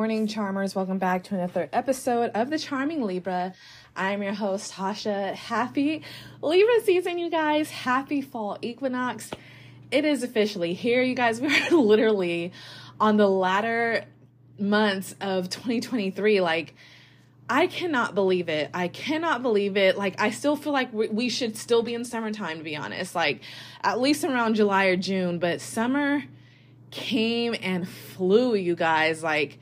Morning, charmers. Welcome back to another episode of The Charming Libra. I'm your host, Tasha. Happy Libra season, you guys. Happy fall equinox. It is officially here, you guys. We're literally on the latter months of 2023. Like, I cannot believe it. I cannot believe it. Like, I still feel like we, we should still be in summertime, to be honest. Like, at least around July or June, but summer came and flew, you guys. Like,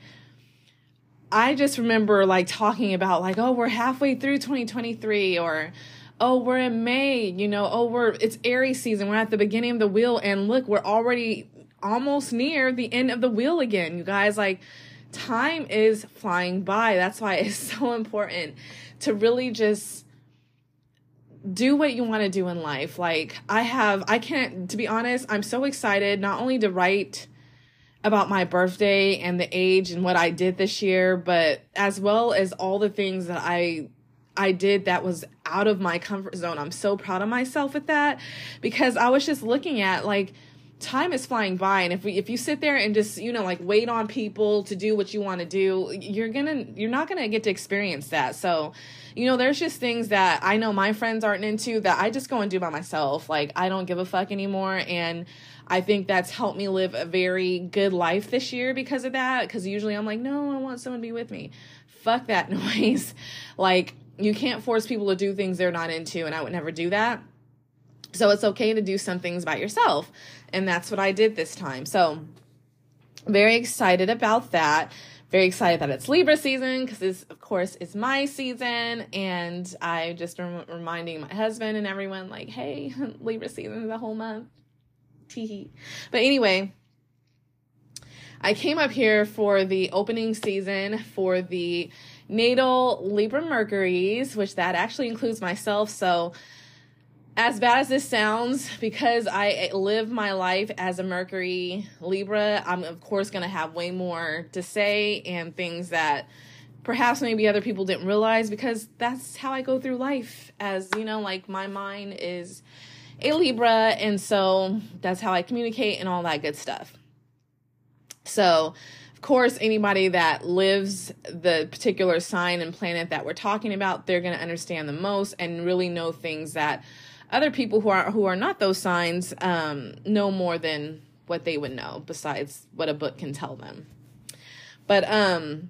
I just remember like talking about, like, oh, we're halfway through 2023, or oh, we're in May, you know, oh, we're it's Aries season, we're at the beginning of the wheel, and look, we're already almost near the end of the wheel again, you guys. Like, time is flying by. That's why it's so important to really just do what you want to do in life. Like I have I can't to be honest, I'm so excited not only to write about my birthday and the age and what I did this year, but as well as all the things that I I did that was out of my comfort zone. I'm so proud of myself with that because I was just looking at like time is flying by. And if we if you sit there and just you know like wait on people to do what you want to do you're gonna you're not gonna get to experience that. So you know there's just things that i know my friends aren't into that i just go and do by myself. Like i don't give a fuck anymore. And i think that's helped me live a very good life this year because of that because usually i'm like no i want someone to be with me fuck that noise like you can't force people to do things they're not into and i would never do that so it's okay to do some things by yourself. And that's what I did this time. So very excited about that. Very excited that it's Libra season because this, of course, is my season. And I just rem- reminding my husband and everyone, like, hey, Libra season is a whole month. Teehee. But anyway, I came up here for the opening season for the natal Libra Mercuries, which that actually includes myself. So as bad as this sounds, because I live my life as a Mercury Libra, I'm of course going to have way more to say and things that perhaps maybe other people didn't realize because that's how I go through life. As you know, like my mind is a Libra, and so that's how I communicate and all that good stuff. So, of course, anybody that lives the particular sign and planet that we're talking about, they're going to understand the most and really know things that other people who are who are not those signs um, know more than what they would know besides what a book can tell them but um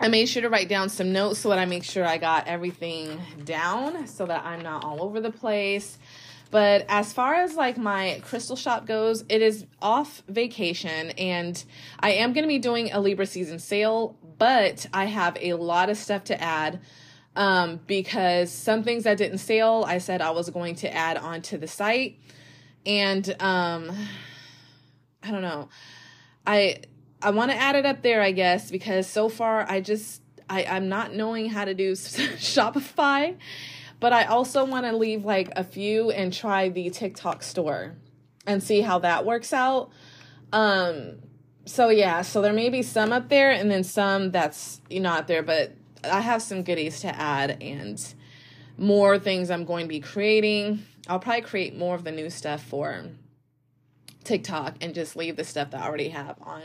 i made sure to write down some notes so that i make sure i got everything down so that i'm not all over the place but as far as like my crystal shop goes it is off vacation and i am going to be doing a libra season sale but i have a lot of stuff to add um, because some things that didn't sell, I said I was going to add onto the site, and um, I don't know, I I want to add it up there, I guess, because so far I just I I'm not knowing how to do Shopify, but I also want to leave like a few and try the TikTok store and see how that works out. Um, so yeah, so there may be some up there and then some that's not there, but I have some goodies to add and more things I'm going to be creating. I'll probably create more of the new stuff for TikTok and just leave the stuff that I already have on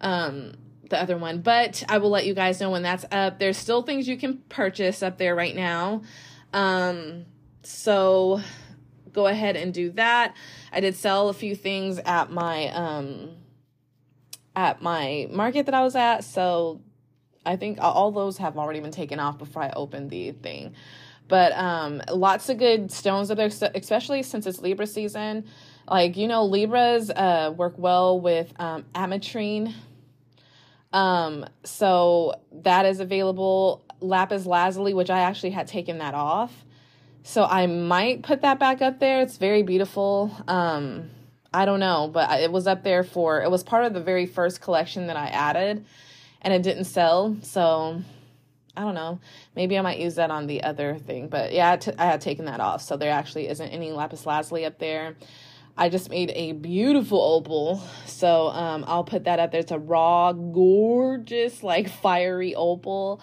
um, the other one. But I will let you guys know when that's up. There's still things you can purchase up there right now. Um, so go ahead and do that. I did sell a few things at my um, at my market that I was at. So I think all those have already been taken off before I opened the thing. But um, lots of good stones up there, especially since it's Libra season. Like, you know, Libras uh, work well with um, ametrine. Um, so that is available. Lapis lazuli, which I actually had taken that off. So I might put that back up there. It's very beautiful. Um, I don't know, but it was up there for, it was part of the very first collection that I added and it didn't sell. So I don't know. Maybe I might use that on the other thing. But yeah, I, t- I had taken that off. So there actually isn't any lapis lazuli up there. I just made a beautiful opal. So um, I'll put that up there. It's a raw, gorgeous, like fiery opal.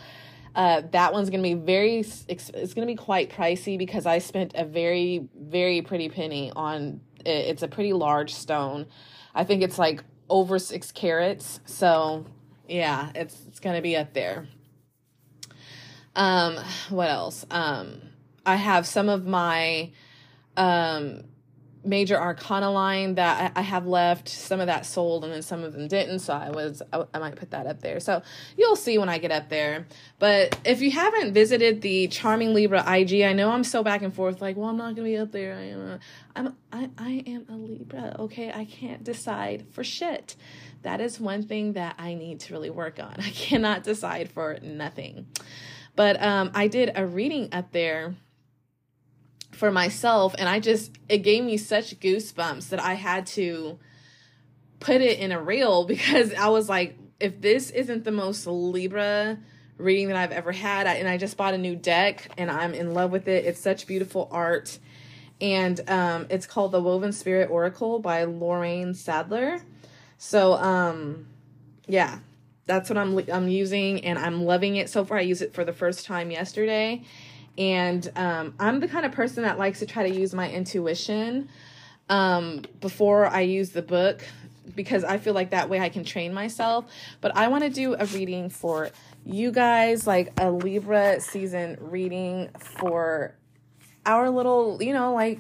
Uh, that one's gonna be very it's, it's gonna be quite pricey because I spent a very very pretty penny on. It's a pretty large stone. I think it's like over six carats. So yeah, it's it's gonna be up there. Um, what else? Um, I have some of my um major arcana line that I, have left. Some of that sold and then some of them didn't. So i was I, I, might put that up there. So you'll see when i get up there. But if you haven't visited the charming libra ig i know i'm so back and forth like well i'm not gonna be up there. I am a, i'm I, I am a libra. Okay i can't decide for shit. That is one thing that i need to really work on. I cannot decide for nothing. But um, I did a reading up there for myself, and I just, it gave me such goosebumps that I had to put it in a reel because I was like, if this isn't the most Libra reading that I've ever had, and I just bought a new deck and I'm in love with it. It's such beautiful art. And um, it's called The Woven Spirit Oracle by Lorraine Sadler. So, um, yeah, that's what I'm I'm using, and I'm loving it so far. I used it for the first time yesterday, and um, I'm the kind of person that likes to try to use my intuition um, before I use the book because I feel like that way I can train myself. But I want to do a reading for you guys, like a Libra season reading for our little, you know, like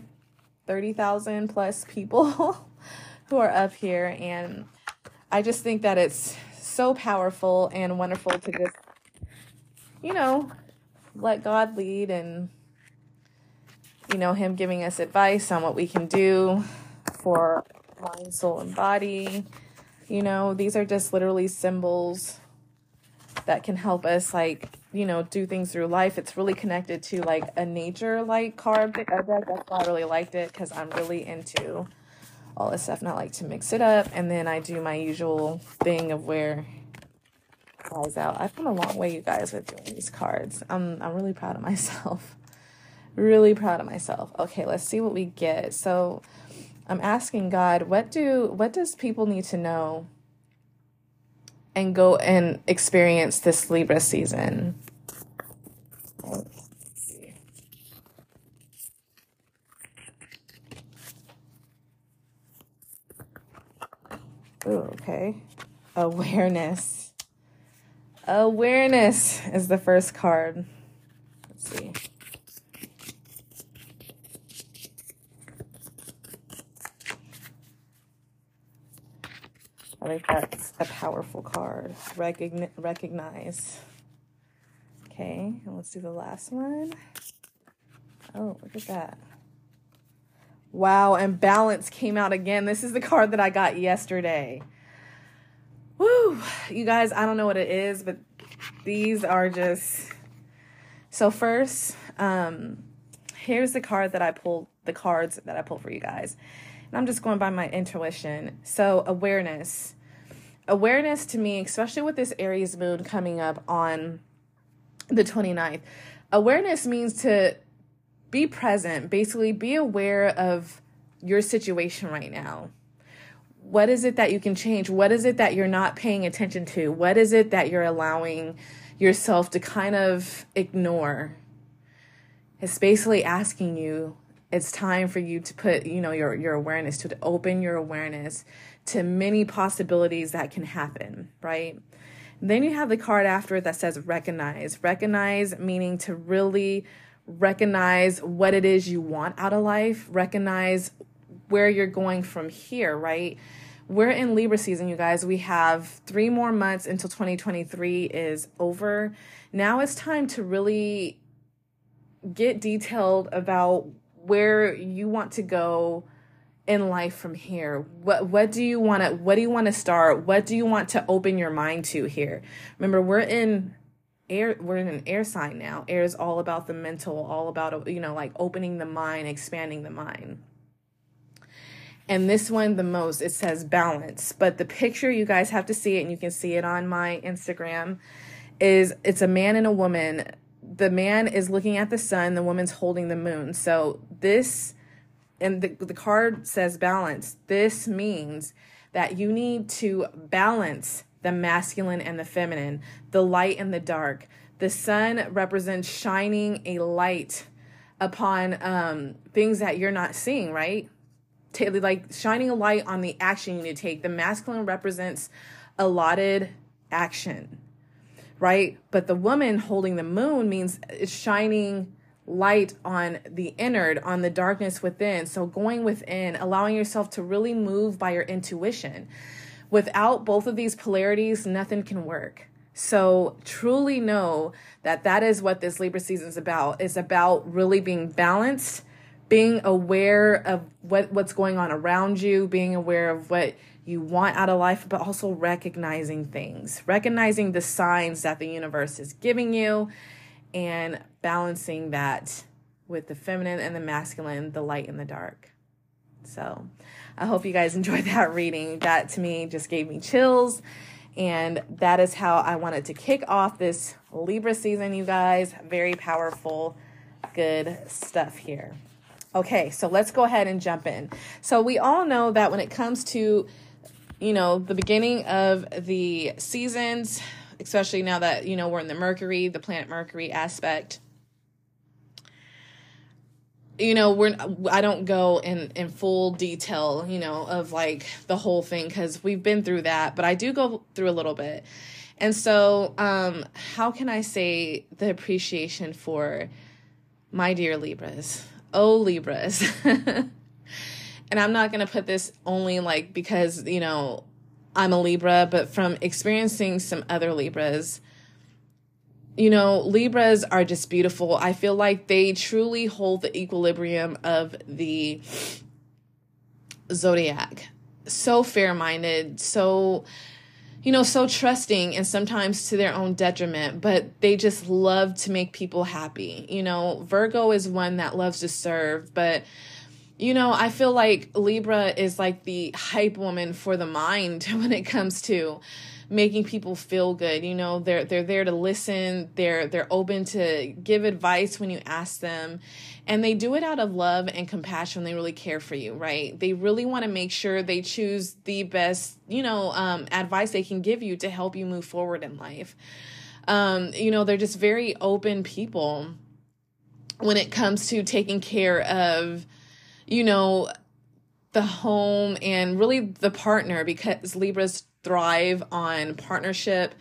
30,000 plus people who are up here. And I just think that it's so powerful and wonderful to just, you know, let God lead and, you know, Him giving us advice on what we can do for mind, soul, and body. You know, these are just literally symbols that can help us, like, you know, do things through life. It's really connected to like a nature like card deck. That's why I really liked it because I'm really into all this stuff and I like to mix it up and then I do my usual thing of where guys out. I've come a long way, you guys, with doing these cards. I'm I'm really proud of myself. really proud of myself. Okay, let's see what we get. So I'm asking God, what do what does people need to know and go and experience this Libra season? Oh, okay. Awareness. Awareness is the first card. Let's see. I think that's a powerful card. Recogn- recognize. Okay, and let's do the last one. Oh, look at that. Wow, and balance came out again. This is the card that I got yesterday. Woo! You guys, I don't know what it is, but these are just so first, um, here's the card that I pulled, the cards that I pulled for you guys. And I'm just going by my intuition. So awareness. Awareness to me, especially with this Aries moon coming up on the 29th, awareness means to be present, basically be aware of your situation right now. What is it that you can change? What is it that you're not paying attention to? What is it that you're allowing yourself to kind of ignore? It's basically asking you it's time for you to put, you know, your your awareness to, to open your awareness to many possibilities that can happen, right? Then you have the card after it that says recognize. Recognize meaning to really recognize what it is you want out of life, recognize where you're going from here, right? We're in Libra season, you guys. We have three more months until 2023 is over. Now it's time to really get detailed about where you want to go in life from here. What what do you want to what do you want to start? What do you want to open your mind to here? Remember, we're in air we're in an air sign now. Air is all about the mental, all about you know, like opening the mind, expanding the mind. And this one, the most, it says balance. But the picture, you guys have to see it, and you can see it on my Instagram, is it's a man and a woman. The man is looking at the sun, the woman's holding the moon. So this, and the, the card says balance. This means that you need to balance the masculine and the feminine, the light and the dark. The sun represents shining a light upon um, things that you're not seeing, right? T- like shining a light on the action you need to take. The masculine represents allotted action, right? But the woman holding the moon means it's shining light on the inward, on the darkness within. So going within, allowing yourself to really move by your intuition. Without both of these polarities, nothing can work. So truly know that that is what this Libra season is about. It's about really being balanced being aware of what what's going on around you, being aware of what you want out of life, but also recognizing things, recognizing the signs that the universe is giving you, and balancing that with the feminine and the masculine, the light and the dark. So, I hope you guys enjoyed that reading. That to me just gave me chills. And that is how I wanted to kick off this Libra season, you guys. Very powerful, good stuff here. Okay, so let's go ahead and jump in. So we all know that when it comes to, you know, the beginning of the seasons, especially now that, you know, we're in the Mercury, the planet Mercury aspect, you know, we're I don't go in in full detail, you know, of like the whole thing cuz we've been through that, but I do go through a little bit. And so, um how can I say the appreciation for my dear Libras? Oh Libras. and I'm not going to put this only like because, you know, I'm a Libra, but from experiencing some other Libras, you know, Libras are just beautiful. I feel like they truly hold the equilibrium of the zodiac. So fair minded, so you know, so trusting and sometimes to their own detriment, but they just love to make people happy. You know, Virgo is one that loves to serve, but you know, I feel like Libra is like the hype woman for the mind when it comes to making people feel good. You know, they're they're there to listen. They're they're open to give advice when you ask them. And they do it out of love and compassion. They really care for you, right? They really want to make sure they choose the best, you know, um, advice they can give you to help you move forward in life. Um, you know, they're just very open people when it comes to taking care of, you know, the home and really the partner because Libras thrive on partnership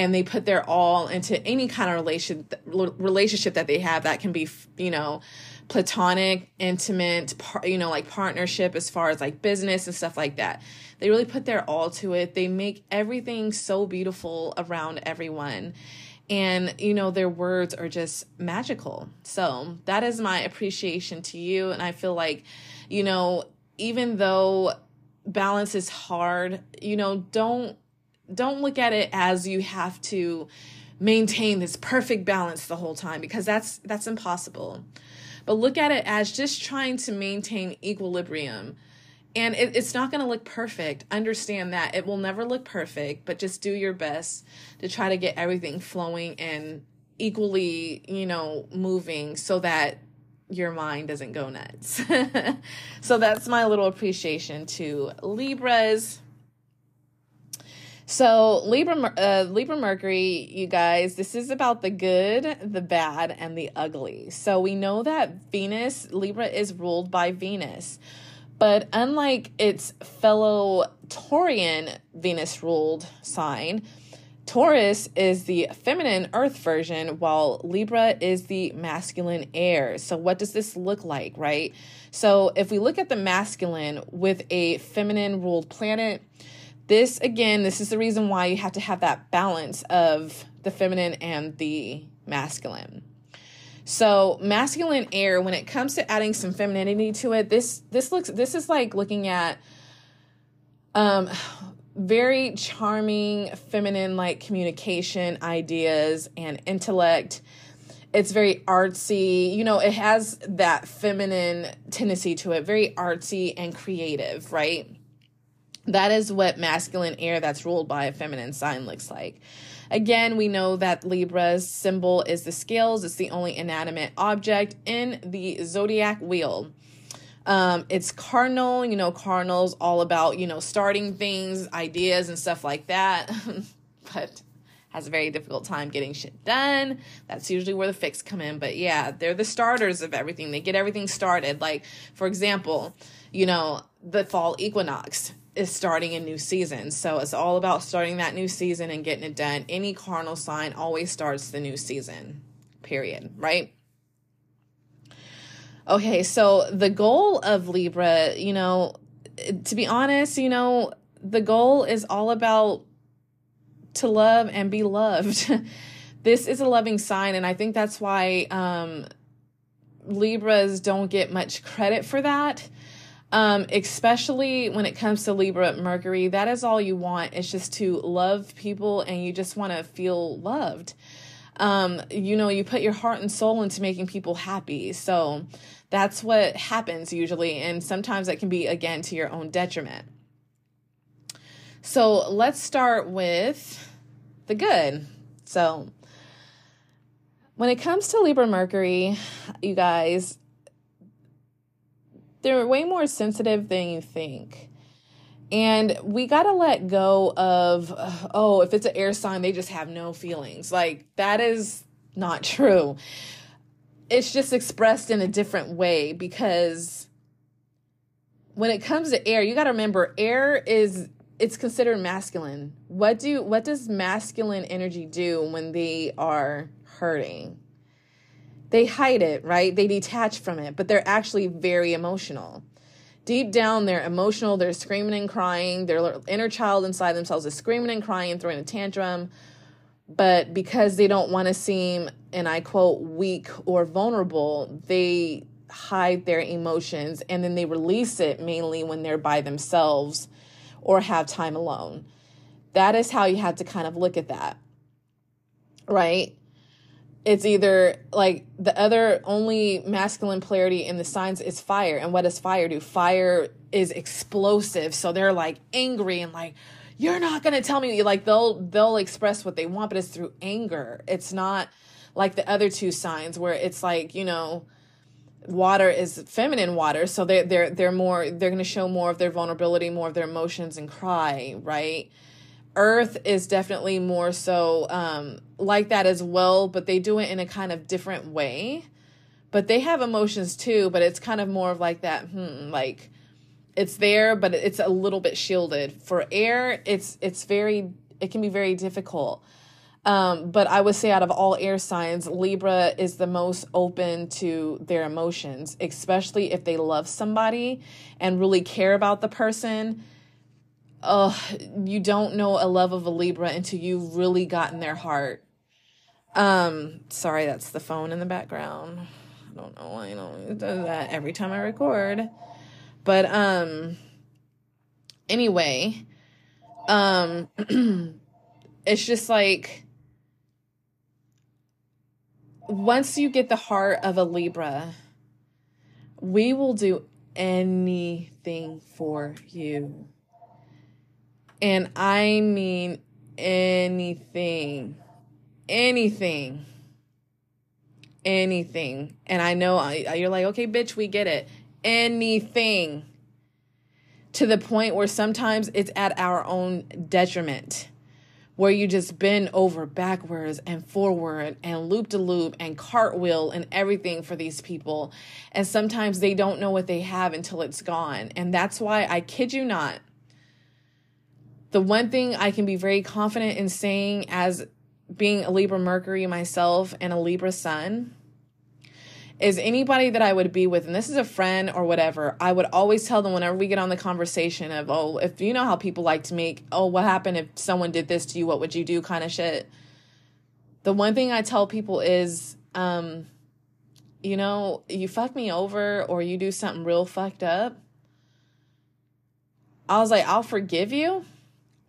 and they put their all into any kind of relation relationship that they have that can be you know platonic intimate par, you know like partnership as far as like business and stuff like that. They really put their all to it. They make everything so beautiful around everyone. And you know their words are just magical. So that is my appreciation to you. And i feel like you know even though balance is hard, you know, don't don't look at it as you have to maintain this perfect balance the whole time because that's that's impossible. But look at it as just trying to maintain equilibrium. And it, it's not going to look perfect. Understand that it will never look perfect, but just do your best to try to get everything flowing and equally, you know, moving so that your mind doesn't go nuts. so that's my little appreciation to Libras. So Libra, uh, Libra Mercury, you guys, this is about the good, the bad, and the ugly. So we know that Venus, Libra is ruled by Venus, but unlike its fellow Taurian Venus ruled sign, Taurus is the feminine earth version, while Libra is the masculine air. So, what does this look like, right? So, if we look at the masculine with a feminine ruled planet, this again, this is the reason why you have to have that balance of the feminine and the masculine. So masculine air, when it comes to adding some femininity to it, this this looks this is like looking at um very charming feminine like communication ideas and intellect. It's very artsy. You know, it has that feminine tendency to it, very artsy and creative, right? That is what masculine air that's ruled by a feminine sign looks like. Again, we know that Libra's symbol is the scales, it's the only inanimate object in the zodiac wheel. Um, it's cardinal, you know, cardinal's all about, you know, starting things, ideas, and stuff like that. but has a very difficult time getting shit done. That's usually where the fix come in. But yeah, they're the starters of everything. They get everything started. Like, for example, you know, the fall equinox is starting a new season. So it's all about starting that new season and getting it done. Any cardinal sign always starts the new season, period, right? Okay, so the goal of Libra, you know, to be honest, you know, the goal is all about to love and be loved. this is a loving sign, and I think that's why um, Libras don't get much credit for that um, especially when it comes to Libra Mercury, that is all you want. It's just to love people and you just want to feel loved. Um, you know, you put your heart and soul into making people happy. So that's what happens usually. And sometimes that can be, again, to your own detriment. So let's start with the good. So when it comes to Libra Mercury, you guys, they're way more sensitive than you think. And we got to let go of, oh, if it's an air sign, they just have no feelings. Like, that is not true. It's just expressed in a different way because when it comes to air, you got to remember air is it's considered masculine. What do what does masculine energy do when they are hurting? They hide it, right? They detach from it, but they're actually very emotional. Deep down, they're emotional, they're screaming and crying, their inner child inside themselves is screaming and crying, throwing a tantrum. But because they don't want to seem, and I quote, weak or vulnerable, they hide their emotions and then they release it mainly when they're by themselves or have time alone. That is how you have to kind of look at that, right? It's either like the other only masculine polarity in the signs is fire. And what does fire do? Fire is explosive. So they're like angry and like, you're not gonna tell me like they'll they'll express what they want, but it's through anger. It's not like the other two signs where it's like, you know, water is feminine water so they're they're they're more they're going to show more of their vulnerability more of their emotions and cry right Earth is definitely more so um, like that as well, but they do it in a kind of different way. But they have emotions too, but it's kind of more of like that, hmm, like it's there, but it's a little bit shielded. For air, it's it's very it can be very difficult. Um, but I would say out of all air signs, Libra is the most open to their emotions, especially if they love somebody and really care about the person uh, you don't know a love of a Libra until you've really gotten their heart. Um, sorry, that's the phone in the background. I don't know why know it does that every time I record. But um anyway, um it's just like once you get the heart of a Libra, we will do anything for you. And I mean anything, anything, anything. And I know I, you're like, okay, bitch, we get it. Anything. To the point where sometimes it's at our own detriment where you just bend over backwards and forward and loop to loop and cartwheel and everything for these people. And sometimes they don't know what they have until it's gone. And that's why I kid you not, the one thing I can be very confident in saying as being a Libra Mercury myself and a Libra Sun is anybody that I would be with, and this is a friend or whatever, I would always tell them whenever we get on the conversation of, oh, if you know how people like to make, oh, what happened if someone did this to you? What would you do? kind of shit. The one thing I tell people is, um, you know, you fuck me over or you do something real fucked up. I was like, I'll forgive you,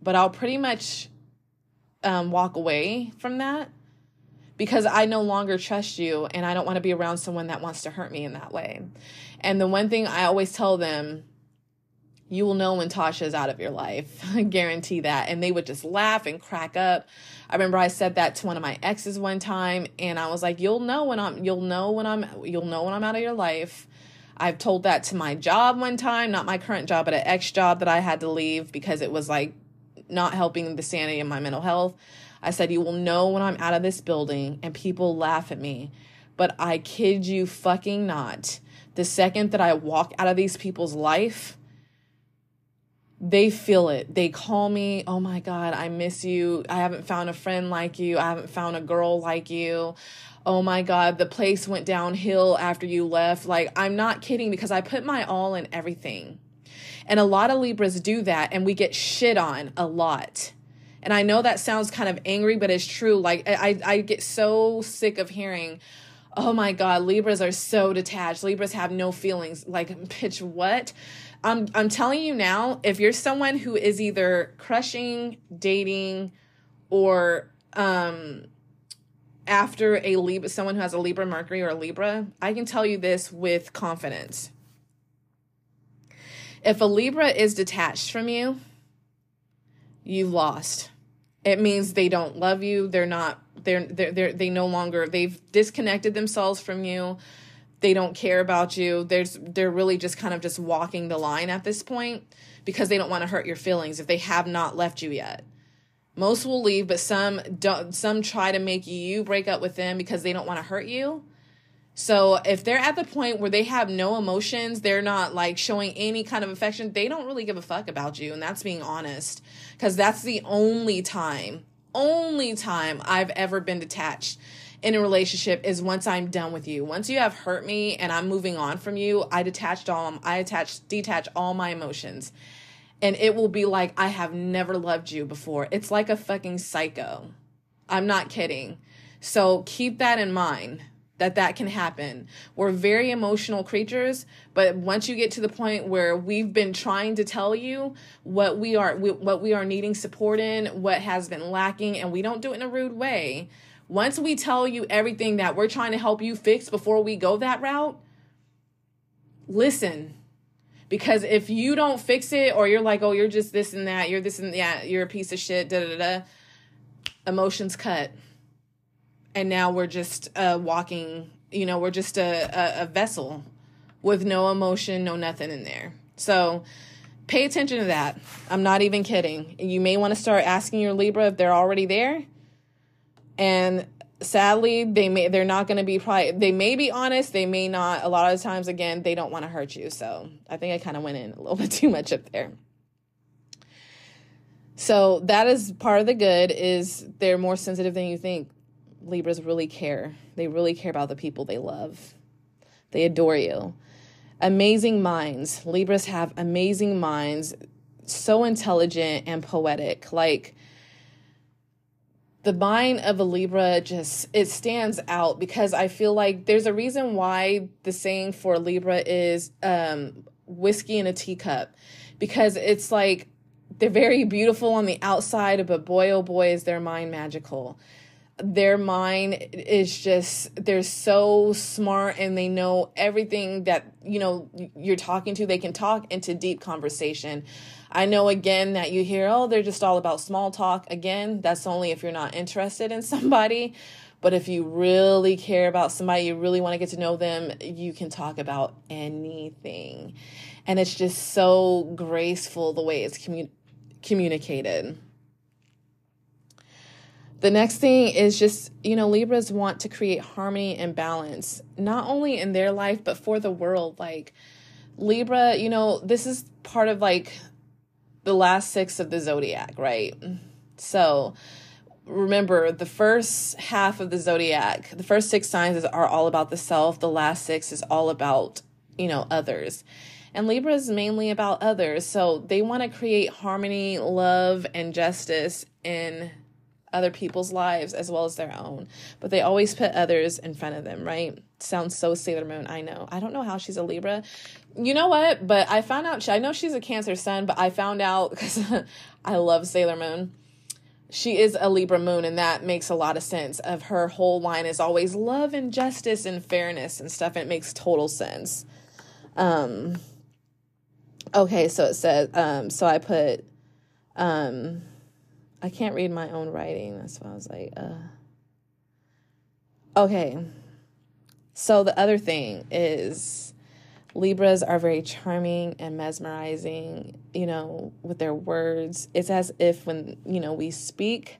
but I'll pretty much um, walk away from that because I no longer trust you and I don't want to be around someone that wants to hurt me in that way. And the one thing I always tell them, you will know when Tasha's out of your life. I guarantee that. And they would just laugh and crack up. I remember I said that to one of my exes one time and I was like, you'll know when I'm you'll know when I'm you'll know when I'm out of your life. I've told that to my job one time, not my current job, but an ex job that I had to leave because it was like not helping the sanity of my mental health. I said, You will know when I'm out of this building, and people laugh at me. But I kid you fucking not. The second that I walk out of these people's life, they feel it. They call me, Oh my God, I miss you. I haven't found a friend like you. I haven't found a girl like you. Oh my God, the place went downhill after you left. Like, I'm not kidding because I put my all in everything. And a lot of Libras do that, and we get shit on a lot. And I know that sounds kind of angry, but it's true. Like I, I get so sick of hearing, oh my God, Libras are so detached. Libras have no feelings. Like, bitch, what? I'm I'm telling you now, if you're someone who is either crushing, dating, or um after a Libra, someone who has a Libra Mercury or a Libra, I can tell you this with confidence. If a Libra is detached from you, you've lost. It means they don't love you. They're not. They're they're, they're they no longer. They've disconnected themselves from you. They don't care about you. There's they're really just kind of just walking the line at this point because they don't want to hurt your feelings if they have not left you yet. Most will leave, but some don't. Some try to make you break up with them because they don't want to hurt you so if they're at the point where they have no emotions, they're not like showing any kind of affection, they don't really give a fuck about you. And that's being honest. Because that's the only time, only time I've ever been detached in a relationship is once I'm done with you. Once you have hurt me and I'm moving on from you, I detached all I attach detach all my emotions. And it will be like I have never loved you before. It's like a fucking psycho. I'm not kidding. So keep that in mind that that can happen. We're very emotional creatures, but once you get to the point where we've been trying to tell you what we are what we are needing support in, what has been lacking and we don't do it in a rude way. Once we tell you everything that we're trying to help you fix before we go that route, listen. Because if you don't fix it or you're like, "Oh, you're just this and that, you're this and that, you're a piece of shit," da da da, emotions cut and now we're just uh, walking you know we're just a, a, a, vessel with no emotion no nothing in there. So pay attention to that. I'm not even kidding. You may want to start asking your libra if they're already there. And sadly they may they're not going to be probably they may be honest they may not. A lot of times again they don't want to hurt you. So i think i kind of went in a little bit too much up there. So that is part of the good is they're more sensitive than you think Libras really care. They really care about the people they love. They adore you. Amazing minds. Libras have amazing minds, so intelligent and poetic. Like the mind of a Libra just it stands out because I feel like there's a reason why the saying for Libra is um whiskey in a teacup because it's like they're very beautiful on the outside, but boy oh boy is their mind magical their mind is just they're so smart and they know everything that you know you're talking to. They can talk into deep conversation. I know again that you hear oh they're just all about small talk. Again that's only if you're not interested in somebody. But if you really care about somebody you really want to get to know them you can talk about anything. And it's just so graceful the way it's commu- communicated the next thing is just, you know, Libras want to create harmony and balance, not only in their life, but for the world. Like, Libra, you know, this is part of like the last six of the zodiac, right? So remember the first half of the zodiac, the first six signs are all about the self, the last six is all about, you know, others. And Libra is mainly about others. So they want to create harmony, love, and justice in other people's lives as well as their own. But they always put others in front of them, right? Sounds so Sailor Moon. I know. I don't know how she's a Libra. You know what? But I found out, I know she's a Cancer sun, but I found out because I love Sailor Moon. She is a Libra moon, and that makes a lot of sense. Of her whole line is always love and justice and fairness and stuff. And it makes total sense. Um, okay, so it says, um, so I put, um, I can't read my own writing. That's why I was like, uh. Okay. So the other thing is Libras are very charming and mesmerizing, you know, with their words. It's as if when, you know, we speak,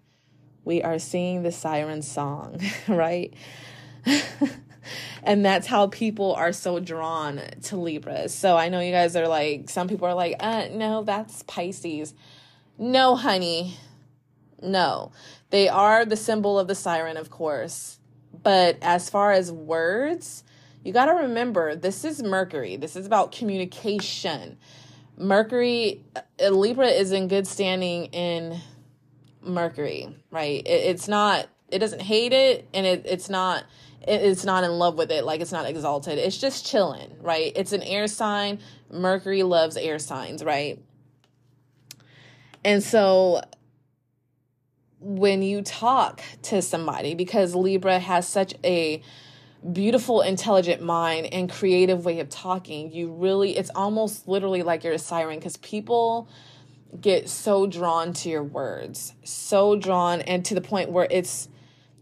we are singing the siren song, right? and that's how people are so drawn to Libras. So I know you guys are like, some people are like, uh, no, that's Pisces. No, honey, no. They are the symbol of the siren, of course. But as far as words, you got to remember this is Mercury. This is about communication. Mercury, uh, Libra is in good standing in Mercury, right? It, it's not, it doesn't hate it and it, it's not, it's not in love with it. Like it's not exalted. It's just chilling, right? It's an air sign. Mercury loves air signs, right? And so when you talk to somebody because Libra has such a beautiful intelligent mind and creative way of talking. You really it's almost literally like you're a siren because people get so drawn to your words so drawn and to the point where it's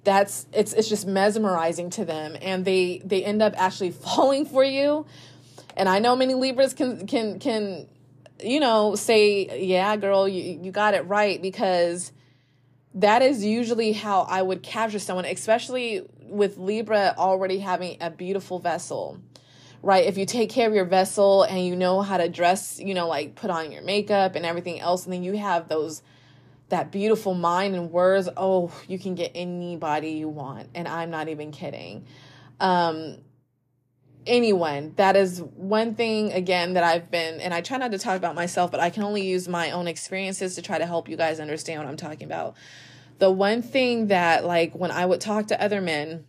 that's it's it's just mesmerizing to them and they they end up actually falling for you. And i know many libras can can can you know say yeah girl you, you got it right because that is usually how I would capture someone, especially with Libra already having a beautiful vessel, right? If you take care of your vessel and you know how to dress, you know, like put on your makeup and everything else, and then you have those that beautiful mind and words, oh, you can get anybody you want. And I'm not even kidding. Um, anyone. That is one thing again that i've been and i try not to talk about myself but i can only use my own experiences to try to help you guys understand what i'm talking about. The one thing that like when i would talk to other men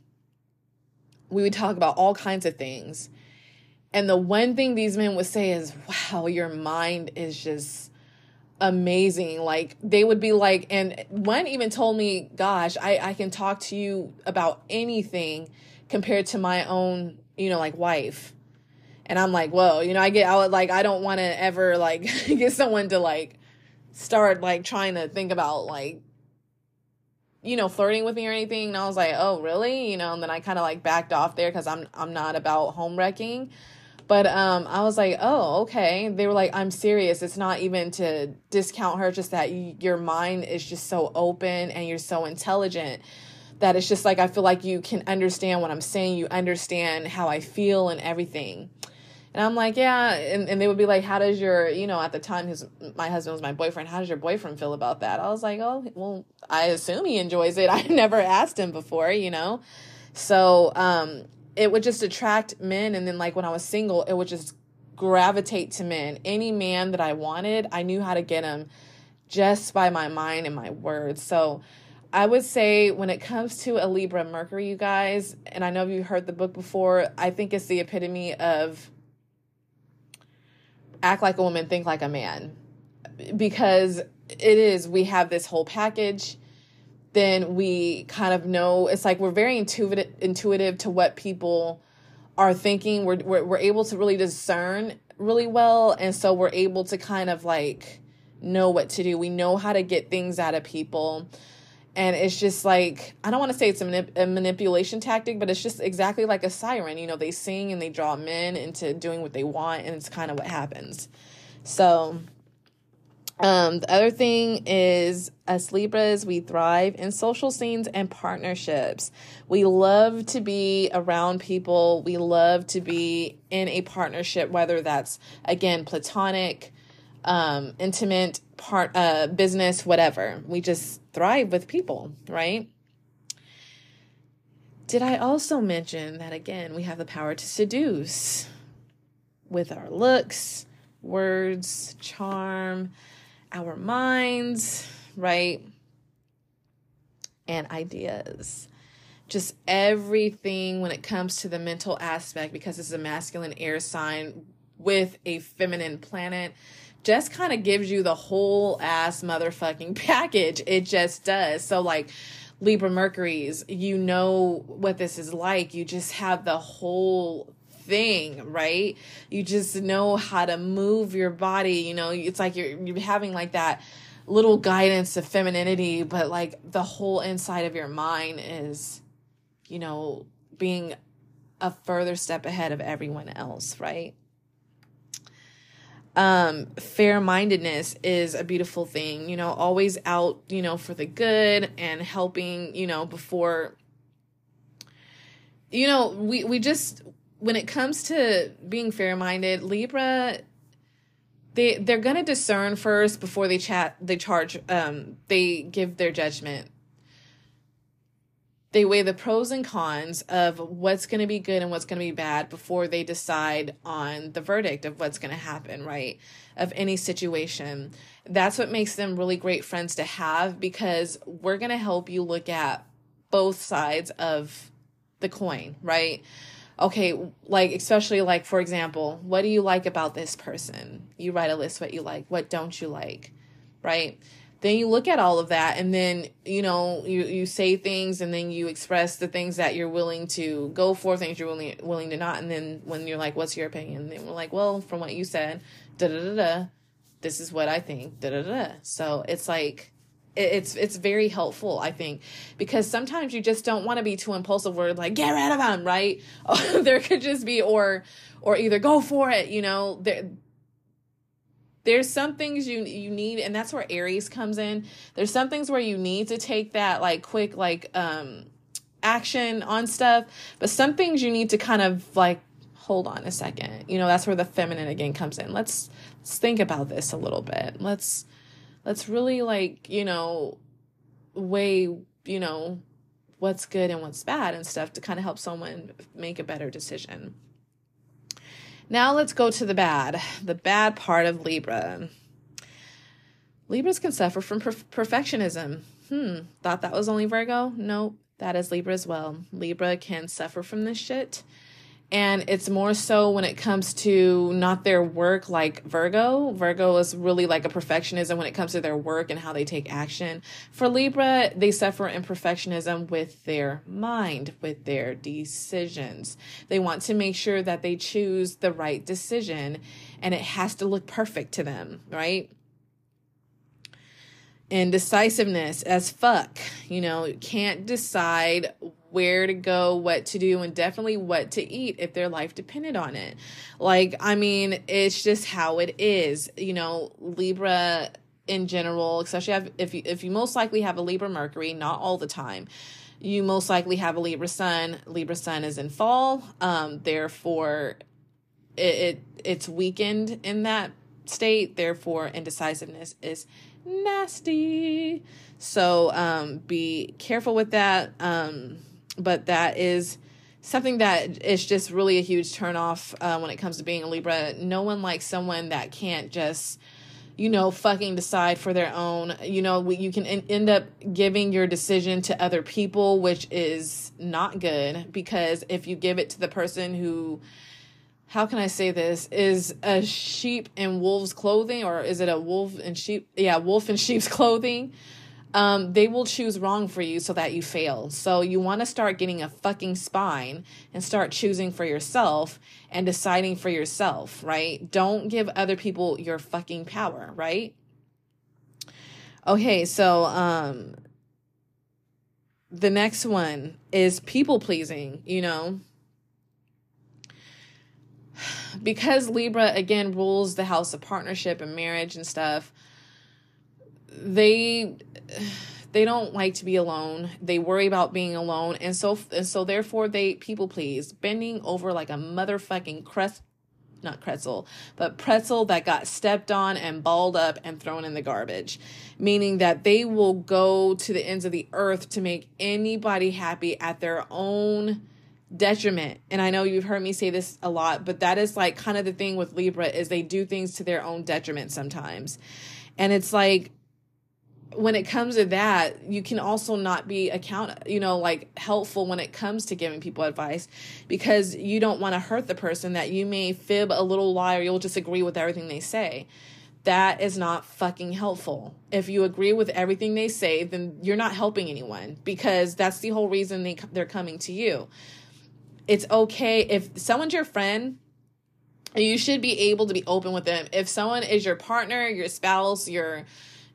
we would talk about all kinds of things. And the one thing these men would say is wow your mind is just amazing. Like they would be like and one even told me gosh i i can talk to you about anything compared to my own you know, like wife. And I'm like, whoa, you know, I get, I would like, I don't want to ever like get someone to like start like trying to think about like, you know, flirting with me or anything. And I was like, oh, really? You know, and then I kind of like backed off there because I'm, I'm not about home wrecking. But um, I was like, oh, okay. They were like, I'm serious. It's not even to discount her, just that you, your mind is just so open and you're so intelligent that it's just like I feel like you can understand what I'm saying, you understand how I feel and everything. And I'm like, yeah, and, and they would be like, how does your, you know, at the time his my husband was my boyfriend, how does your boyfriend feel about that? I was like, oh, well, I assume he enjoys it. I never asked him before, you know. So, um it would just attract men and then like when I was single, it would just gravitate to men. Any man that I wanted, I knew how to get him just by my mind and my words. So, I would say when it comes to a Libra Mercury, you guys, and I know you've heard the book before, I think it's the epitome of act like a woman, think like a man. Because it is, we have this whole package. Then we kind of know it's like we're very intuitive, intuitive to what people are thinking. We're, we're, we're able to really discern really well. And so we're able to kind of like know what to do. We know how to get things out of people and it's just like i don't want to say it's a, manip- a, manipulation tactic but it's just exactly like a siren you know they sing and they draw men into doing what they want and it's kind of what happens. So um, the other thing is as libras we thrive in social scenes and partnerships. We love to be around people. We love to be in a partnership whether that's again platonic um, intimate part, uh, business, whatever. We just thrive with people, right? Did I also mention that again, we have the power to seduce with our looks, words, charm, our minds, right? And ideas. Just everything when it comes to the mental aspect, because it's a masculine air sign with a feminine planet, just kind of gives you the whole ass motherfucking package. It just does. So, like, Libra Mercury's, you know what this is like. You just have the whole thing, right? You just know how to move your body. You know, it's like you're you're having like that little guidance of femininity, but like the whole inside of your mind is, you know, being a further step ahead of everyone else, right? Um fair mindedness is a beautiful thing you know always out you know for the good and helping you know before you know we we just when it comes to being fair minded libra they they're gonna discern first before they chat they charge um they give their judgment they weigh the pros and cons of what's going to be good and what's going to be bad before they decide on the verdict of what's going to happen, right? Of any situation. That's what makes them really great friends to have because we're going to help you look at both sides of the coin, right? Okay, like, especially like, for example, what do you like about this person? You write a list what you like, what don't you like, right? Then you look at all of that and then you know you you say things and then you express the things that you're willing to go for things you're willing willing to not. And then when you're like what's your opinion? Then we're like well from what you said da da da da this is what i think da da da so it's like it's it's very helpful i think because sometimes you just don't want to be too impulsive where like get rid of them right? There could just be or or either go for it you know? There there's some things you you need and that's where aries comes in. There's some things where you need to take that like quick like um action on stuff but some things you need to kind of like hold on a second. You know that's where the feminine again comes in. Let's let's think about this a little bit. Let's let's really like you know weigh you know what's good and what's bad and stuff to kind of help someone make a better decision now let's go to the bad, the bad part of Libra. Libras can suffer from per- perfectionism. Hmm, thought that was only Virgo? Nope, that is Libra as well. Libra can suffer from this shit and it's more so when it comes to not their work like Virgo. Virgo is really like a perfectionism when it comes to their work and how they take action. For Libra, they suffer in perfectionism with their mind, with their decisions. They want to make sure that they choose the right decision and it has to look perfect to them, right? Indecisiveness as fuck. You know, can't decide where to go, what to do, and definitely what to eat if their life depended on it. Like, I mean, it's just how it is. You know, Libra in general, especially if you, if you most likely have a Libra Mercury, not all the time. You most likely have a Libra Sun. Libra Sun is in fall, um, therefore, it, it it's weakened in that state. Therefore, indecisiveness is nasty. So um, be careful with that. Um, but that is something that is just really a huge turnoff uh, when it comes to being a Libra. No one likes someone that can't just, you know, fucking decide for their own. You know, you can end up giving your decision to other people, which is not good because if you give it to the person who, how can I say this, is a sheep in wolf's clothing, or is it a wolf in sheep? Yeah, wolf in sheep's clothing um, they will choose wrong for you so that you fail. So you want to start getting a fucking spine and start choosing for yourself and deciding for yourself, right? Don't give other people your fucking power, right? Okay, so um the next one is people pleasing, you know. Because Libra again rules the house of partnership and marriage and stuff they they don't like to be alone. They worry about being alone, and so and so therefore they people please, bending over like a motherfucking crust not pretzel, but pretzel that got stepped on and balled up and thrown in the garbage. Meaning that they will go to the ends of the earth to make anybody happy at their own detriment. And I know you've heard me say this a lot, but that is like kind of the thing with Libra is they do things to their own detriment sometimes. And it's like when it comes to that, you can also not be account, you know, like helpful when it comes to giving people advice because you don't want to hurt the person that you may fib a little lie or you'll just agree with everything they say. That is not fucking helpful. If you agree with everything they say, then you're not helping anyone because that's the whole reason they they're coming to you. It's okay if someone's your friend, you should be able to be open with them. If someone is your partner, your spouse, your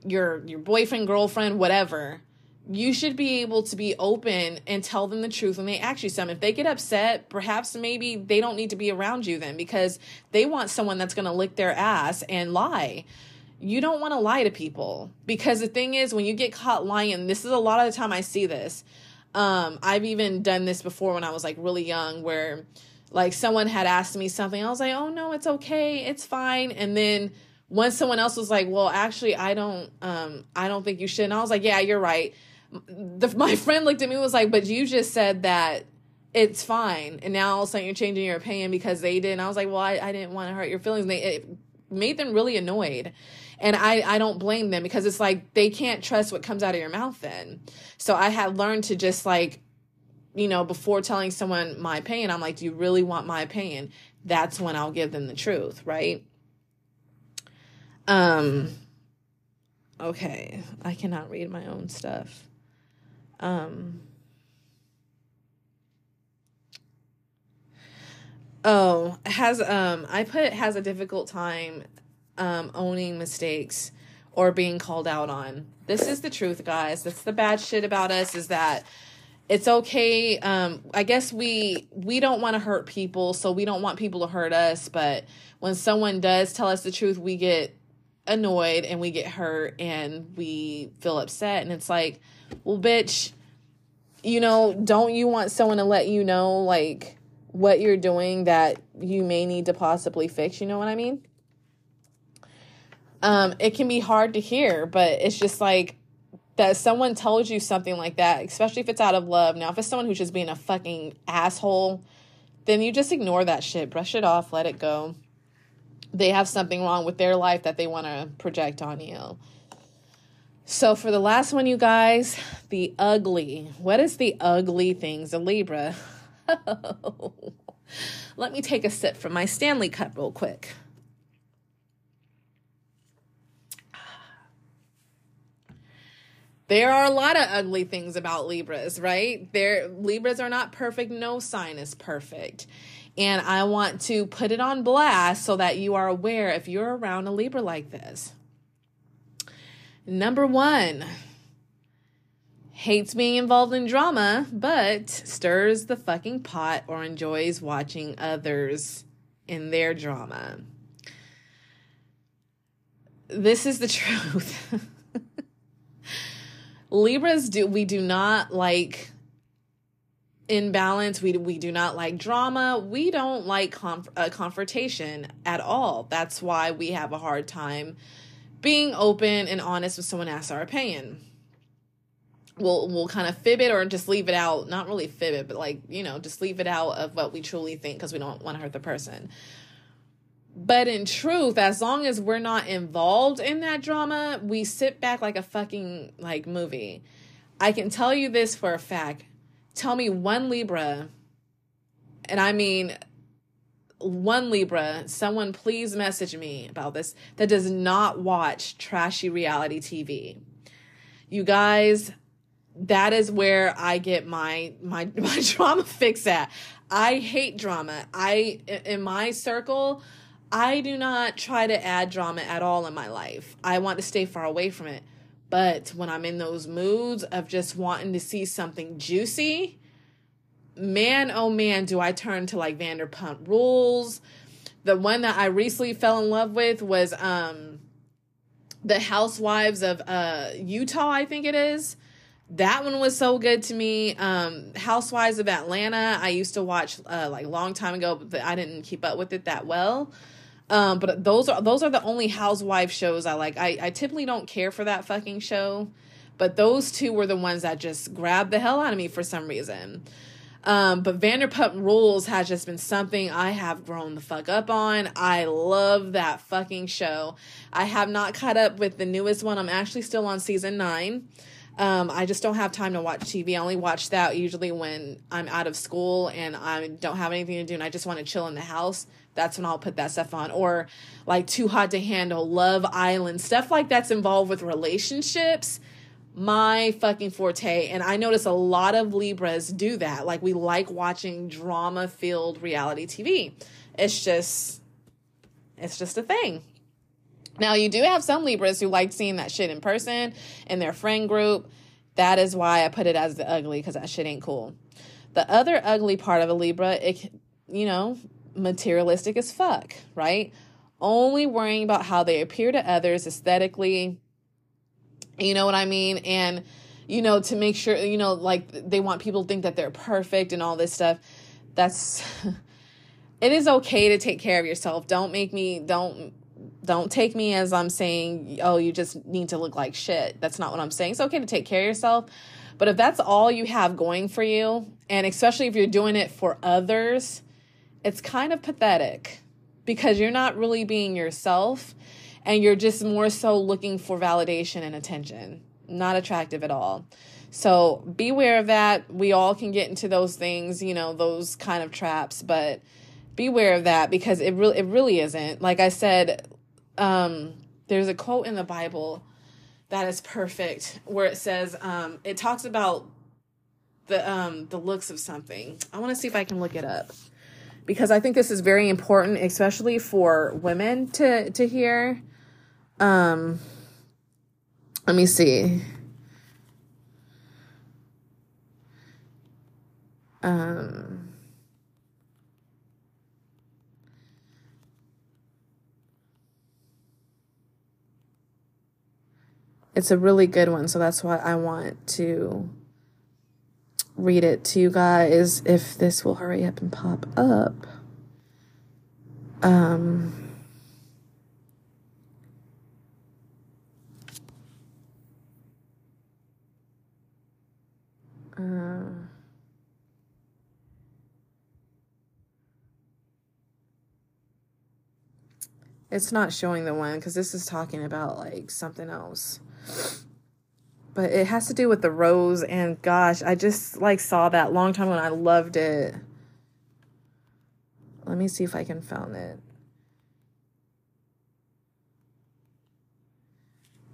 your your boyfriend, girlfriend, whatever, you should be able to be open and tell them the truth when they ask you something. If they get upset, perhaps maybe they don't need to be around you then because they want someone that's going to lick their ass and lie. You don't want to lie to people because the thing is, when you get caught lying, this is a lot of the time I see this. Um, I've even done this before when I was like really young, where like someone had asked me something, I was like, "Oh no, it's okay, it's fine," and then once someone else was like, "Well, actually, I don't, um, I don't think you should," and I was like, "Yeah, you're right." The, my friend looked at me and was like, "But you just said that it's fine," and now all of a sudden you're changing your opinion because they did. And I was like, "Well, I, I didn't want to hurt your feelings." And they it made them really annoyed, and I I don't blame them because it's like they can't trust what comes out of your mouth. Then, so I had learned to just like, you know, before telling someone my opinion, I'm like, "Do you really want my opinion?" That's when I'll give them the truth, right? Um okay, I cannot read my own stuff. Um Oh, has um I put has a difficult time um owning mistakes or being called out on. This is the truth, guys. That's the bad shit about us is that it's okay um i guess we we don't want to hurt people so we don't want people to hurt us but when someone does tell us the truth we get annoyed and we get hurt and we feel upset. And it's like well bitch you know don't you want someone to let you know like what you're doing that you may need to possibly fix? You know what i mean? Um it can be hard to hear but it's just like that someone tells you something like that especially if it's out of love. Now if it's someone who's just being a fucking asshole then you just ignore that shit. Brush it off. Let it go they have something wrong with their life that they want to project on you. So, for the last one, you guys, the ugly. What is the ugly things of Libra? Let me take a sip from my Stanley Cup real quick. There are a lot of ugly things about Libras, right? There Libras are not perfect, no sign is perfect. And I want to put it on blast so that you are aware if you're around a Libra like this. Number one, hates being involved in drama, but stirs the fucking pot or enjoys watching others in their drama. This is the truth. Libras do we do not like imbalance. We we do not like drama. We don't like conf- uh, confrontation at all. That's why we have a hard time being open and honest when someone asks our opinion. We'll we'll kind of fib it or just leave it out. Not really fib it, but like you know, just leave it out of what we truly think because we don't want to hurt the person. But in truth, as long as we're not involved in that drama, we sit back like a fucking like movie. I can tell you this for a fact tell me one Libra, and I mean one Libra, someone please message me about this, that does not watch trashy reality TV. You guys, that is where I get my my my drama fix at. I hate drama. I in my circle, I do not try to add drama at all in my life. I want to stay far away from it. But when I'm in those moods of just wanting to see something juicy, man, oh man, do I turn to like Vanderpump Rules. The one that I recently fell in love with was um the Housewives of uh Utah, I think it is. that one was so good to me. Um, Housewives of Atlanta, I used to watch uh, like a long time ago, but I didn't keep up with it that well. Um, but those are those are the only housewife shows I like. I, I typically don't care for that fucking show, but those two were the ones that just grabbed the hell out of me for some reason. Um, but Vanderpump Rules has just been something I have grown the fuck up on. I love that fucking show. I have not caught up with the newest one. I'm actually still on season nine. Um, I just don't have time to watch TV. I only watch that usually when I'm out of school and I don't have anything to do and I just want to chill in the house. That's when I'll put that stuff on. Or like Too Hot to Handle, Love Island, stuff like that's involved with relationships. My fucking forte. And I notice a lot of Libras do that. Like we like watching drama filled reality TV. It's just, it's just a thing. Now, you do have some Libras who like seeing that shit in person in their friend group. That is why I put it as the ugly because that shit ain't cool. The other ugly part of a Libra, it, you know, materialistic as fuck, right? Only worrying about how they appear to others aesthetically. You know what I mean? And, you know, to make sure, you know, like they want people to think that they're perfect and all this stuff. That's, it is okay to take care of yourself. Don't make me, don't don't take me as I'm saying, oh, you just need to look like shit. That's not what I'm saying. It's okay to take care of yourself. But if that's all you have going for you, and especially if you're doing it for others, it's kind of pathetic because you're not really being yourself and you're just more so looking for validation and attention. Not attractive at all. So beware of that. We all can get into those things, you know, those kind of traps, but beware of that because it really it really isn't. Like I said, um, there's a quote in the Bible that is perfect where it says um, it talks about the um, the looks of something. I want to see if I can look it up because I think this is very important, especially for women to to hear. Um, let me see. Um, it's a really good one, so that's why I want to read it to you guys if this will hurry up and pop up. Um uh, it's not showing the one because this is talking about like something else but it has to do with the rose and gosh i just like saw that long time when i loved it. Let me see if i can find it.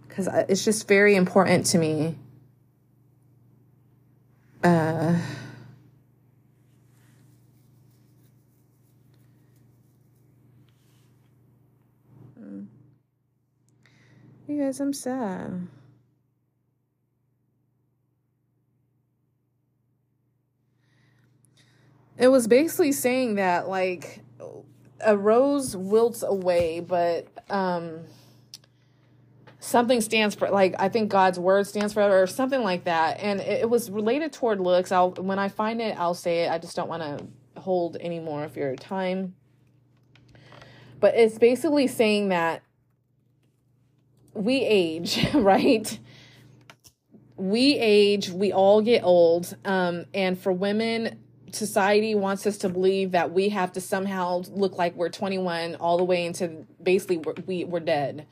Because it's just very important to me. Uh You guys, I'm sad. It was basically saying that like a rose wilts away, but um something stands for like I think God's word stands for or something like that. And it, it was related toward looks. I'll when I find it, I'll say it. I just don't want to hold any more of your time. But it's basically saying that we age, right? We age, we all get old. Um, and for women, society wants us to believe that we have to somehow look like we're 21 all the way into basically we're, we, we're dead.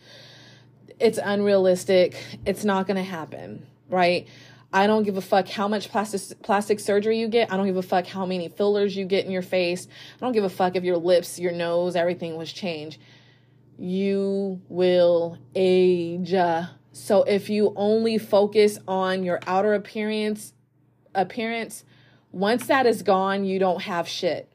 It's unrealistic. It's not going to happen, right? I don't give a fuck how much plastic plastic surgery you get. I don't give a fuck how many fillers you get in your face. I don't give a fuck if your lips, your nose, everything was changed you will age. So if you only focus on your outer appearance, appearance, once that is gone, you don't have shit.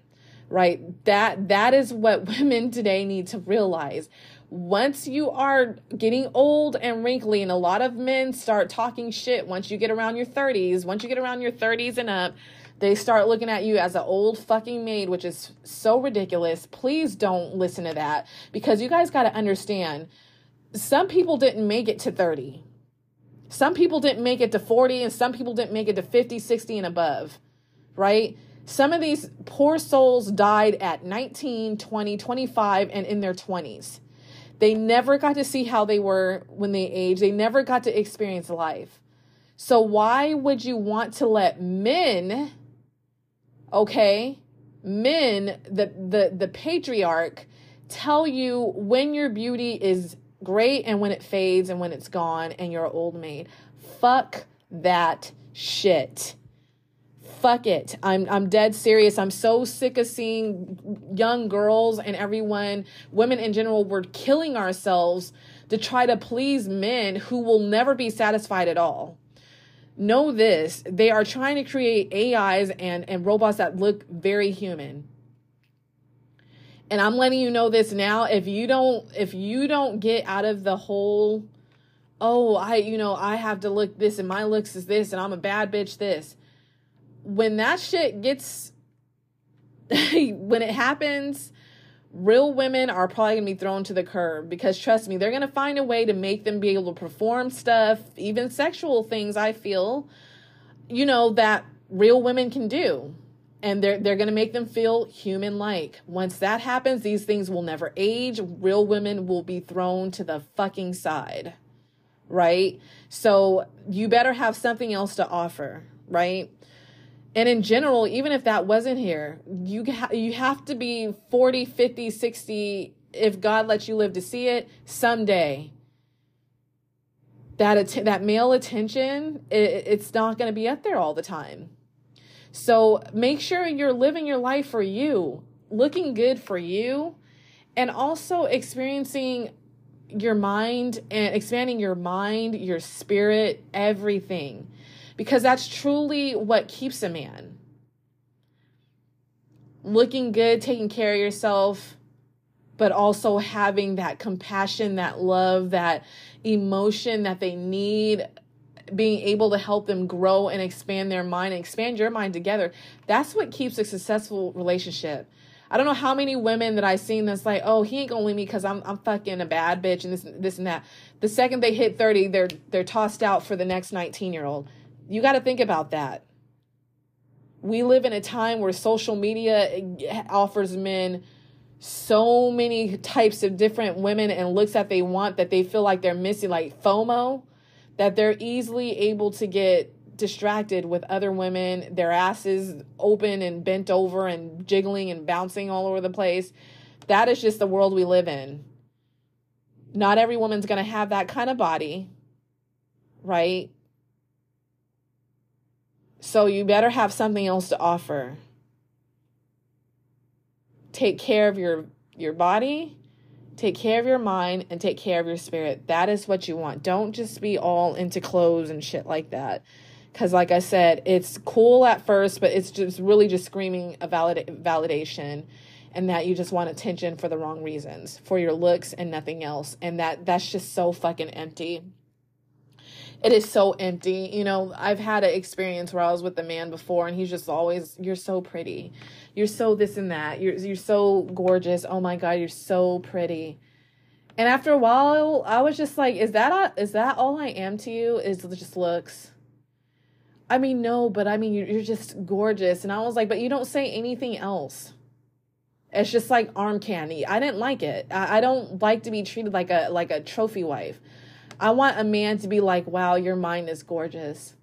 Right? That that is what women today need to realize. Once you are getting old and wrinkly, and a lot of men start talking shit once you get around your 30s, once you get around your 30s and up, they start looking at you as an old fucking maid, which is so ridiculous. Please don't listen to that because you guys got to understand some people didn't make it to 30. Some people didn't make it to 40 and some people didn't make it to 50, 60 and above, right? Some of these poor souls died at 19, 20, 25 and in their 20s. They never got to see how they were when they aged. They never got to experience life. So why would you want to let men okay, men, the the the patriarch tell you when your beauty is great and when it fades and when it's gone and you're an old maid. Fuck that shit. Fuck it. I'm I'm dead serious. I'm so sick of seeing young girls and everyone, women in general, we're killing ourselves to try to please men who will never be satisfied at all know this they are trying to create ais and and robots that look very human and i'm letting you know this now if you don't if you don't get out of the whole oh i you know i have to look this and my looks is this and i'm a bad bitch this when that shit gets when it happens real women are probably going to be thrown to the curb because trust me, they're going to find a way to make them be able to perform stuff, even sexual things, I feel, you know, that real women can do. And they're they're going to make them feel human like. Once that happens, these things will never age. Real women will be thrown to the fucking side. Right? So you better have something else to offer, right? And in general even if that wasn't here you ha- you have to be 40 50 60 if god lets you live to see it someday that att- that male attention it, it's not going to be up there all the time. So make sure you're living your life for you looking good for you and also experiencing your mind and expanding your mind your spirit everything because that's truly what keeps a man. Looking good, taking care of yourself, but also having that compassion, that love, that emotion that they need, being able to help them grow and expand their mind and expand your mind together. That's what keeps a successful relationship. I don't know how many women that I've seen that's like, oh, he ain't gonna leave me because I'm I'm fucking a bad bitch and this this and that. The second they hit 30, they're they're tossed out for the next 19 year old. You got to think about that. We live in a time where social media eh, offers men so many types of different women and looks that they want that they feel like they're missing, like FOMO, that they're easily able to get distracted with other women, their asses open and bent over and jiggling and bouncing all over the place. That is just the world we live in. Not every woman's going to have that kind of body, right? So you better have something else to offer. Take care of your your body, take care of your mind and take care of your spirit. That is what you want. Don't just be all into clothes and shit like that. Cuz like I said, it's cool at first, but it's just really just screaming a valid- validation and that you just want attention for the wrong reasons, for your looks and nothing else. And that that's just so fucking empty it is so empty. You know, I've had an experience where I was with a man before and he's just always, you're so pretty. You're so this and that. You're you're so gorgeous. Oh my god, you're so pretty. And after a while, I was just like, is that is that all I am to you? Is just looks? I mean, no, but I mean, you're just gorgeous. And I was like, but you don't say anything else. It's just like arm candy. I didn't like it. I, I don't like to be treated like a like a trophy wife. I want a man to be like, wow, your mind is gorgeous.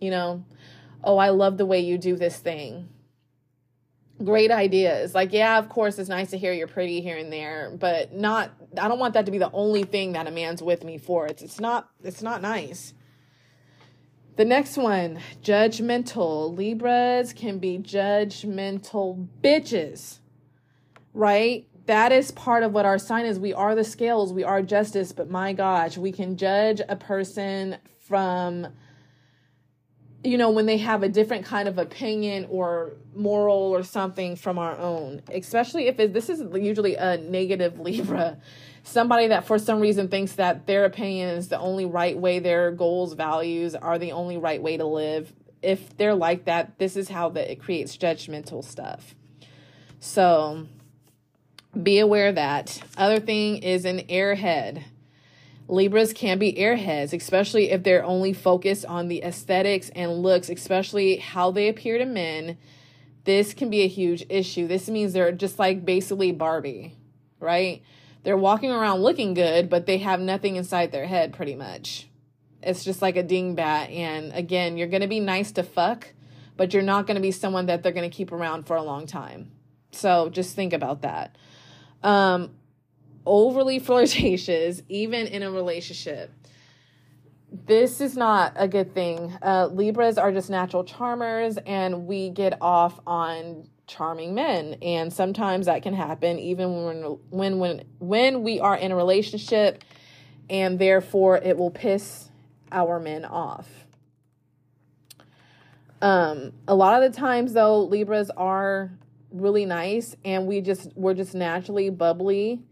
You know, oh, I love the way you do this thing. Great ideas. Like, yeah, of course, it's nice to hear you're pretty here and there, but not, I don't want that to be the only thing that a man's with me for. It's, it's not, it's not nice. The next one, judgmental. Libras can be judgmental bitches, right? That is part of what our sign is. We are the scales, we are justice, but my gosh, we can judge a person from you know when they have a different kind of opinion or moral or something from our own. Especially if it, this is usually a negative libra. Somebody that for some reason thinks that their opinion is the only right way their goals values are the only right way to live. If they're like that this is how that it creates judgmental stuff. So be aware of that. Other thing is an airhead. Libras can be airheads, especially if they're only focused on the aesthetics and looks, especially how they appear to men. This can be a huge issue. This means they're just like basically Barbie, right? They're walking around looking good, but they have nothing inside their head pretty much. It's just like a dingbat. And again, you're going to be nice to fuck, but you're not going to be someone that they're going to keep around for a long time. So just think about that. Um, overly flirtatious, even in a relationship. This is not a good thing. Uh, Libras are just natural charmers, and we get off on charming men, and sometimes that can happen even when when when when we are in a relationship, and therefore it will piss our men off. Um, a lot of the times though, Libras are really nice and we just we're just naturally bubbly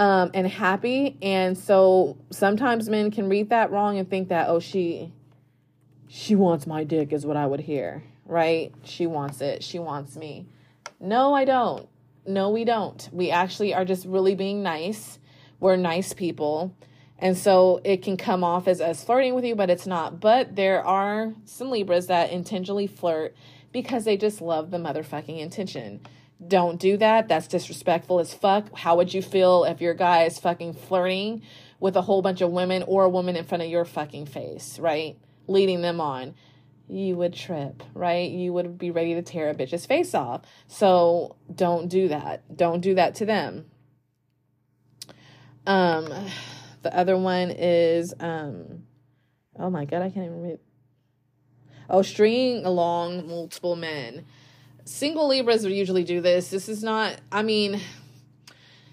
um, and happy. And so sometimes men can read that wrong and think that, oh, she she wants my dick is what I would hear, right? She wants it. She wants me. No, I don't. No, we don't. We actually are just really being nice. We're nice people. And so it can come off as us flirting with you, but it's not. But there are some Libras that intentionally flirt because they just love the motherfucking intention. Don't do that. That's disrespectful as fuck. How would you feel if your guy is fucking flirting with a whole bunch of women or a woman in front of your fucking face, right? Leading them on. You would trip, right? You would be ready to tear a bitch's face off. So don't do that. Don't do that to them. Um, the other one is um, oh my god, I can't even read. Oh, stringing along multiple men. Single Libras would usually do this. This is not, I mean,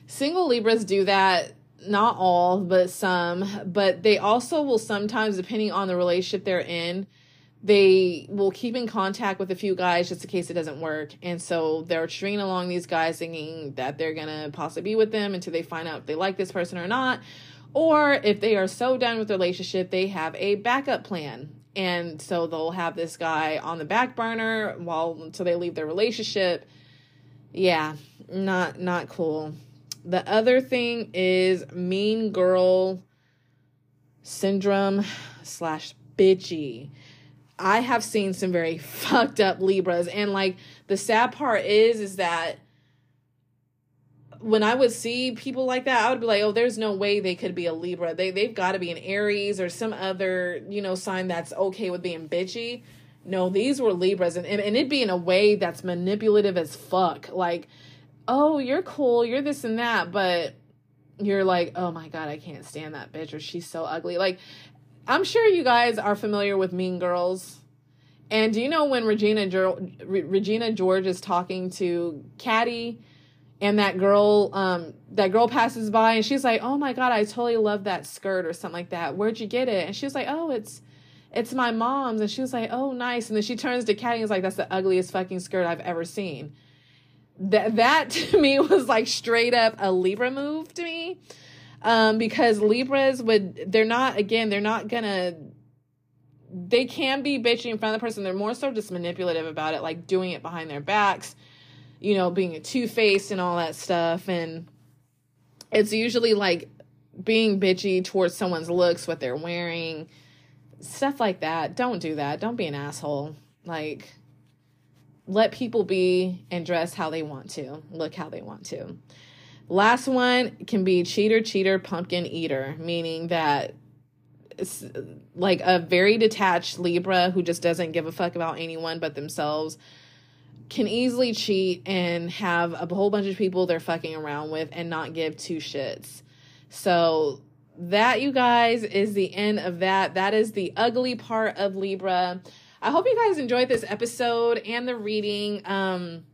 single Libras do that. Not all, but some. But they also will sometimes, depending on the relationship they're in, they will keep in contact with a few guys just in case it doesn't work. And so they're stringing along these guys thinking that they're going to possibly be with them until they find out if they like this person or not. Or if they are so done with the relationship, they have a backup plan and so they'll have this guy on the back burner while until they leave their relationship. Yeah not not cool. The other thing is mean girl syndrome slash bitchy. I have seen some very fucked up libras. And like the sad part is is that when I would see people like that, I would be like, oh, there's no way they could be a Libra. They they've got to be an Aries or some other, you know, sign that's okay with being bitchy. No, these were Libras and, and, and it'd be in a way that's manipulative as fuck. Like, oh, you're cool, you're this and that, but you're like, oh my god, I can't stand that bitch or she's so ugly. Like, I'm sure you guys are familiar with Mean Girls. And do you know when Regina Regina George is talking to Caddy? And that girl um that girl passes by and she's like oh my god i totally love that skirt or something like that. Where'd you get it? And she was like oh it's it's my mom's. And she was like oh nice. And then she turns to Caddy and is like that's the ugliest fucking skirt i've ever seen. That that to me was like straight up a libra move to me. Um because libras would they're not again they're not gonna they can be bitchy in front of the person. They're more so just manipulative about it like doing it behind their backs you know, being a two faced and all that stuff. And it's usually like being bitchy towards someone's looks, what they're wearing, stuff like that. Don't do that. Don't be an asshole. Like, let people be and dress how they want to, look how they want to. Last one can be cheater, cheater, pumpkin eater, meaning that it's like a very detached Libra who just doesn't give a fuck about anyone but themselves can easily cheat and have a whole bunch of people they're fucking around with and not give two shits. So that you guys is the end of that. That is the ugly part of Libra. I hope you guys enjoyed this episode and the reading. Um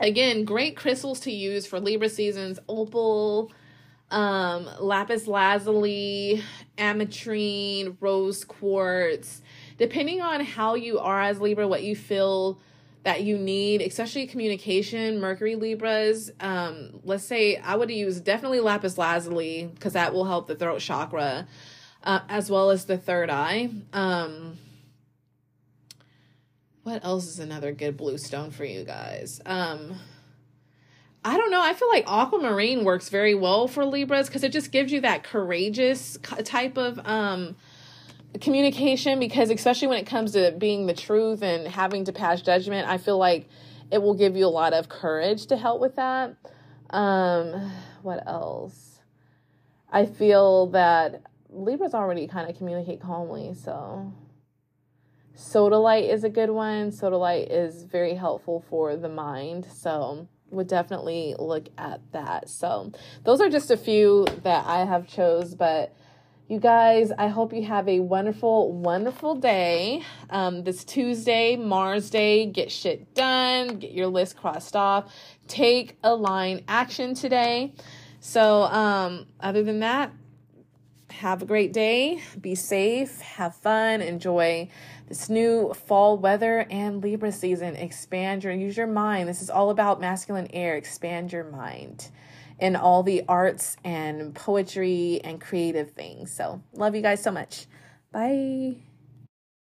again, great crystals to use for Libra seasons, opal, um lapis lazuli, ametrine, rose quartz. Depending on how you are as Libra, what you feel that you need, especially communication, Mercury Libras. Um, let's say I would use definitely lapis lazuli because that will help the throat chakra, uh, as well as the third eye. Um, what else is another good blue stone for you guys? Um, I don't know. I feel like aquamarine works very well for Libras because it just gives you that courageous type of um, communication. Because especially when it comes to being the truth and having to pass judgment, I feel like it will give you a lot of courage to help with that. Um, what else? I feel that Libras already kind of communicate calmly, so sodalite is a good one. Sodalite is very helpful for the mind, so would definitely look at that. So those are just a few that I have chose, but you guys, I hope you have a wonderful, wonderful day. Um, this Tuesday, Mars Day, get shit done, get your list crossed off, take a line action today. So, um, other than that, have a great day, be safe, have fun, enjoy this new fall weather and Libra season. Expand your, use your mind. This is all about masculine air. Expand your mind in all the arts and poetry and creative things. So, love you guys so much. Bye.